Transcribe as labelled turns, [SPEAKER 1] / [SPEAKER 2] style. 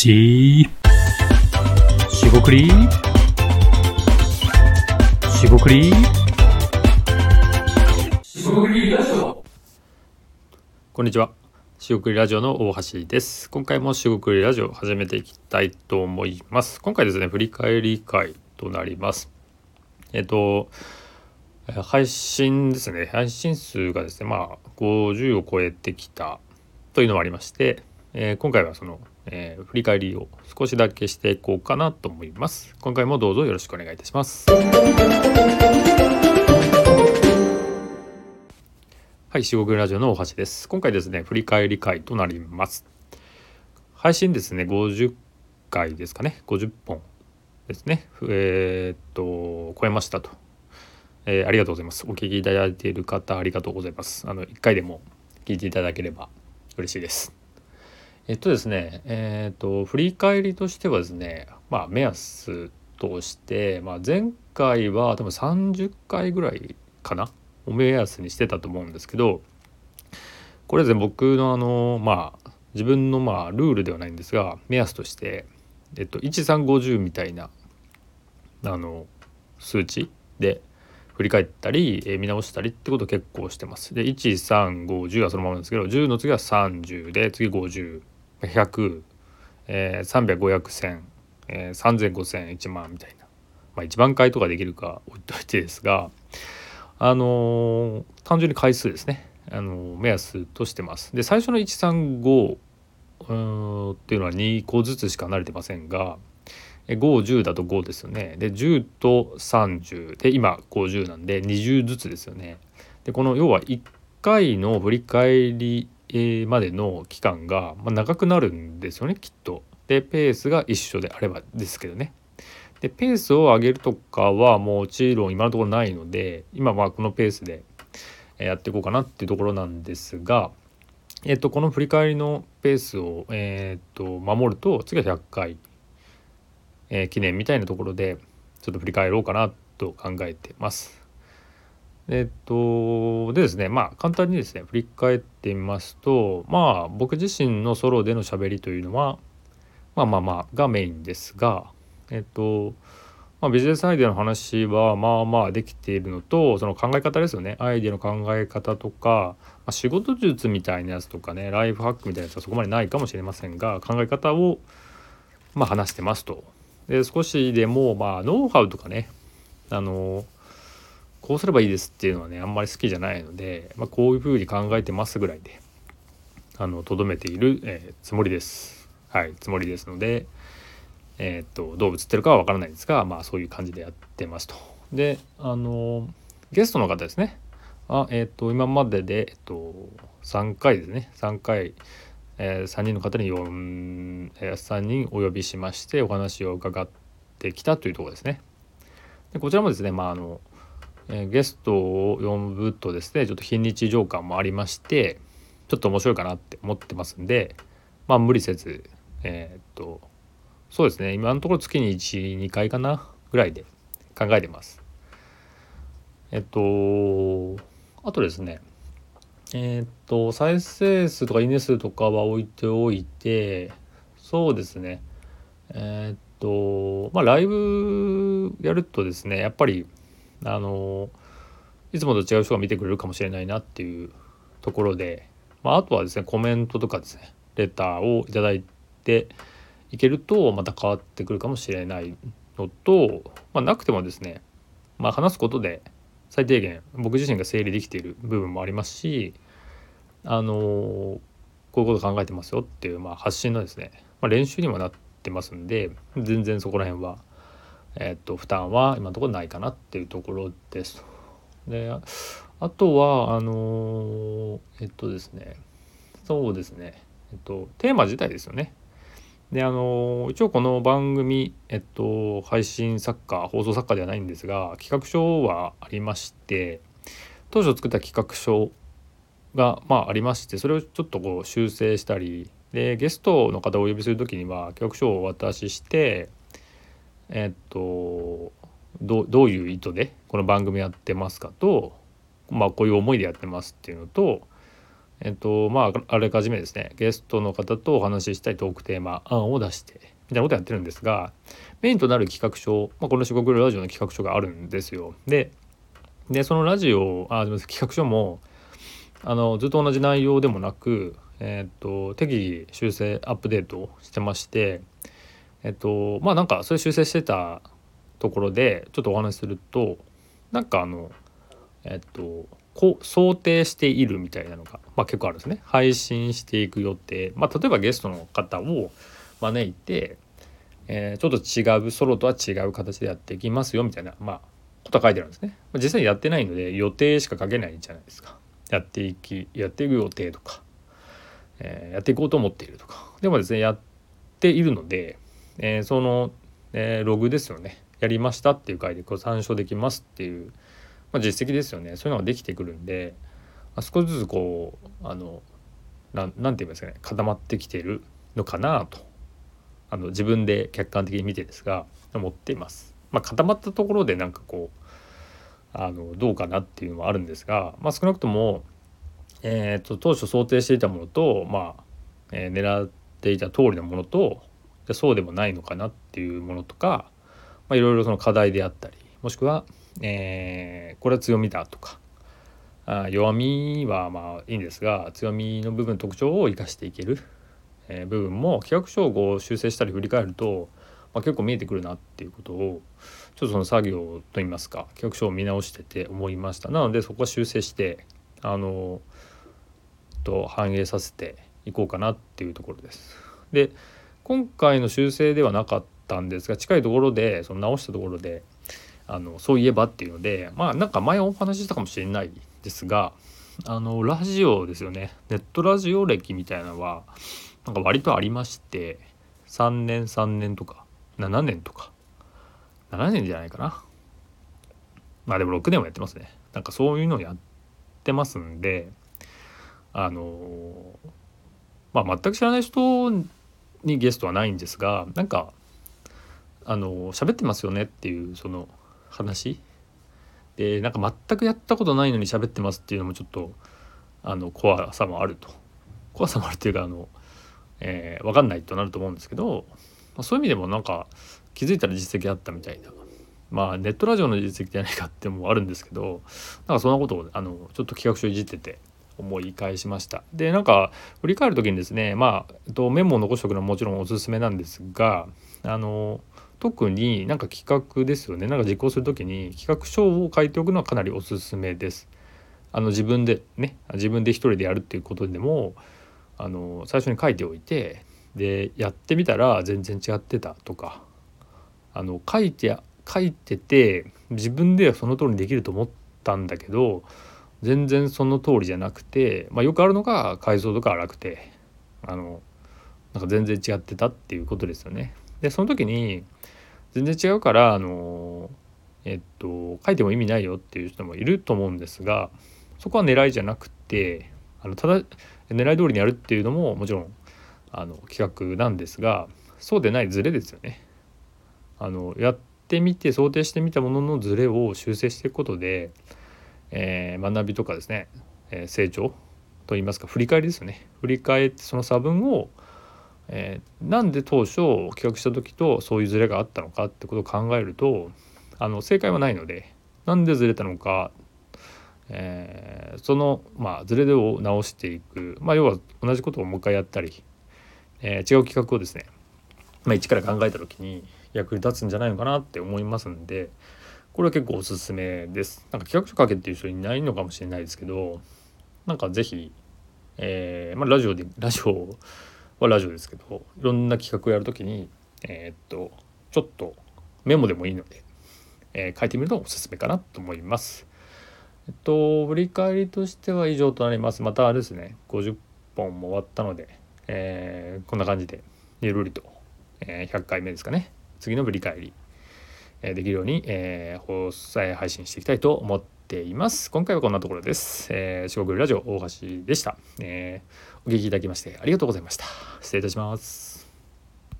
[SPEAKER 1] ししごくり。しごくり。しごくりラジオ。こんにちは。しごくりラジオの大橋です。今回もしごくりラジオ始めていきたいと思います。今回ですね振り返り会となります。えっと配信ですね。配信数がですねまあ50を超えてきたというのもありまして、えー、今回はその、えー、振り返りを少しだけしていこうかなと思います。今回もどうぞよろしくお願いいたします。はい四国ラジオの大橋です。今回ですね振り返り会となります。配信ですね50回ですかね。50本ですね。えー、っと超えましたと。えー、ありがとうございます。お聞きいただいている方、ありがとうございます。あの、1回でも聞いていただければ嬉しいです。えっとですね、えっ、と、振り返りとしてはですね、まあ、目安として、まあ、前回は多分30回ぐらいかな、お目安にしてたと思うんですけど、これですね、僕のあの、まあ、自分のまあ、ルールではないんですが、目安として、えっと、1350みたいな、あの、数値で、振り返ったり、えー、見直したりってことを結構してます。で1350はそのままなんですけど10の次は30で次50 100、えー、300500、えー、30005000万みたいな、まあ、1万回とかできるか置いといてですがあのー、単純に回数ですね、あの目安としてます。で最初の135っていうのは2個ずつしか離れてませんが510だと5ですよね。で10と30で今50なんで20ずつですよね。でこの要は1回の振り返りまでの期間が長くなるんですよねきっと。でペースが一緒であればですけどね。でペースを上げるとかはもちろん今のところないので今はこのペースでやっていこうかなっていうところなんですが、えっと、この振り返りのペースを、えっと守ると次は100回え、記念みたいなところでちょっと振り返ろうかなと考えてます。えっとでですねまあ簡単にですね振り返ってみますとまあ僕自身のソロでのしゃべりというのはまあまあまあがメインですがえっとまあ、ビジネスアイデアの話はまあまあできているのとその考え方ですよね。アイデアの考え方とか、まあ、仕事術みたいなやつとかねライフハックみたいなやつはそこまでないかもしれませんが考え方をまあ話してますと。で少しでもまあノウハウとかねあのこうすればいいですっていうのはねあんまり好きじゃないので、まあ、こういうふうに考えてますぐらいでとどめている、えー、つもりです。はいつもりですので、えー、っとどう映ってるかは分からないですがまあそういう感じでやってますと。であのゲストの方ですねあえー、っと今までで、えっと、3回ですね3回えー、3人の方に4、えー、3人お呼びしましてお話を伺ってきたというところですね。でこちらもですね、まああのえー、ゲストを呼ぶとですねちょっと非日常感もありましてちょっと面白いかなって思ってますんでまあ無理せずえー、っとそうですね今のところ月に12回かなぐらいで考えてます。えっとあとですねえー、っと再生数とかいいね数とかは置いておいてそうですねえー、っとまあライブやるとですねやっぱりあのいつもと違う人が見てくれるかもしれないなっていうところで、まあ、あとはですねコメントとかですねレターを頂いていけるとまた変わってくるかもしれないのと、まあ、なくてもですね、まあ、話すことで最低限僕自身が整理できている部分もありますしあのこういうこと考えてますよっていう、まあ、発信のですね、まあ、練習にもなってますんで全然そこら辺は、え、っと負担は今のところないかなっていうところです。であとはあのえっとですねそうですねえっとテーマ自体ですよね。であの一応この番組、えっと、配信作家放送作家ではないんですが企画書はありまして当初作った企画書が、まあ、ありましてそれをちょっとこう修正したりでゲストの方をお呼びする時には企画書をお渡ししてえっとどういう意図でこの番組やってますかと、まあ、こういう思いでやってますっていうのとえっとまああらかじめですねゲストの方とお話ししたいトークテーマ案を出してみたいなことやってるんですがメインとなる企画書、まあ、この四国ラジオの企画書があるんですよ。ででそのラジオあ企画書もあのずっと同じ内容でもなく、えっと適宜修正アップデートしてましてえっとまあなんかそれ修正してたところでちょっとお話しするとなんかあのえっとこう想定しているみたいなのが、まあ、結構あるんですね。配信していく予定、まあ、例えばゲストの方を招いて、えー、ちょっと違うソロとは違う形でやっていきますよみたいな、まあ、ことは書いてあるんですね、まあ、実際やってないので予定しか書けないじゃないですか。やっていきやっていく予定とか、えー、やっていこうと思っているとか。でもですねやっているので、えー、その、えログですよねやりましたっていう回でこう参照できますっていう、まあ、実績ですよねそういうのができてくるんで、まあ、少しずつこうあのなんなんて言いますかね固まってきてるのかなとあの自分で客観的に見てですが思っています。まあ、固まったところでなんかこうあのどうかなっていうのもあるんですが、まあ、少なくとも、えーと、当初想定していたものと、まあえー、狙っていた通りのものとそうでもないのかなっていうものとか、まあ、いろいろその課題であったりもしくは、えー、これは強みだとかあ弱みはまあいいんですが強みの部分特徴を生かしていける、えー、部分も企画書を修正したり振り返ると、まあ、結構見えてくるなっていうことをちょっとその作業といいますか企画書を見直してて思いましたなのでそこは修正してあのと反映させていこうかなっていうところです。で今回の修正ではなかったんですが近いところでその直したところであのそういえばっていうのでまあなんか前お話ししたかもしれないですがあのラジオですよね。ネットラジオ歴みたいなのはなんか割とありまして3年3年とか7年とか7年じゃないかな。まあでも6年もやってますね。なんかそういうのをやってますんであのまあ全く知らない人にゲストはないんですがなんかあの喋ってますよねっていうその話。でなんか全くやったことないのに喋ってますっていうのもちょっとあの怖さもあると。怖さもあるっていうかあの、えー、分かんないとなると思うんですけど、まあ、そういう意味でもなんか気づいたら実績あったみたいな。まあネットラジオの実績じゃないかってもあるんですけどなんかそんなことをあのちょっと企画書いじってて思い返しましたでなんか振り返る時にですねまあメモを残しておくのはもちろんおすすめなんですがあの特になんか企画ですよねなんか実行する時に企画書を書いておくのはかなりおすすめです。あの自分でね自分で一人でやるっていうことでもあの最初に書いておいてでやってみたら全然違ってたとかあの書いて書いてて自分ではその通りにできると思ったんだけど全然その通りじゃなくて、まあ、よくあるのが解像度が荒くてあのなんか全然違ってたっていうことですよね。でその時に全然違うからあのえっと書いても意味ないよっていう人もいると思うんですがそこは狙いじゃなくてあのただ狙い通りにやるっていうのももちろんあの企画なんですがそうでないズレですよね。あのやってみて想定してみたもののズレを修正していくことで、えー、学びとかですね、えー、成長といいますか振り返りですよね。振り返ってその差分をえー、なんで当初企画した時とそういうズレがあったのかってことを考えるとあの正解はないのでなんでずれたのか、えー、その、まあ、ズレを直していく、まあ、要は同じことをもう一回やったり、えー、違う企画をですね、まあ、一から考えた時に役に立つんじゃないのかなって思いますんでこれは結構おすすめです。なんか企画書書けっていう人いないのかもしれないですけどなんか是非、えーまあ、ラジオでラジオ はラジオですけどいろんな企画をやるときにえー、っとちょっとメモでもいいので、えー、書いてみるとおすすめかなと思います。えっと振り返りとしては以上となります。またあれですね50本も終わったので、えー、こんな感じでゆるりと、え、100回目ですかね次の振り返り、できるように、えー、放送配信していきたいと思っています。今回はこんなところです。えー、四国ラジオ大橋でした。えー、お聞きいただきましてありがとうございました。失礼いたします。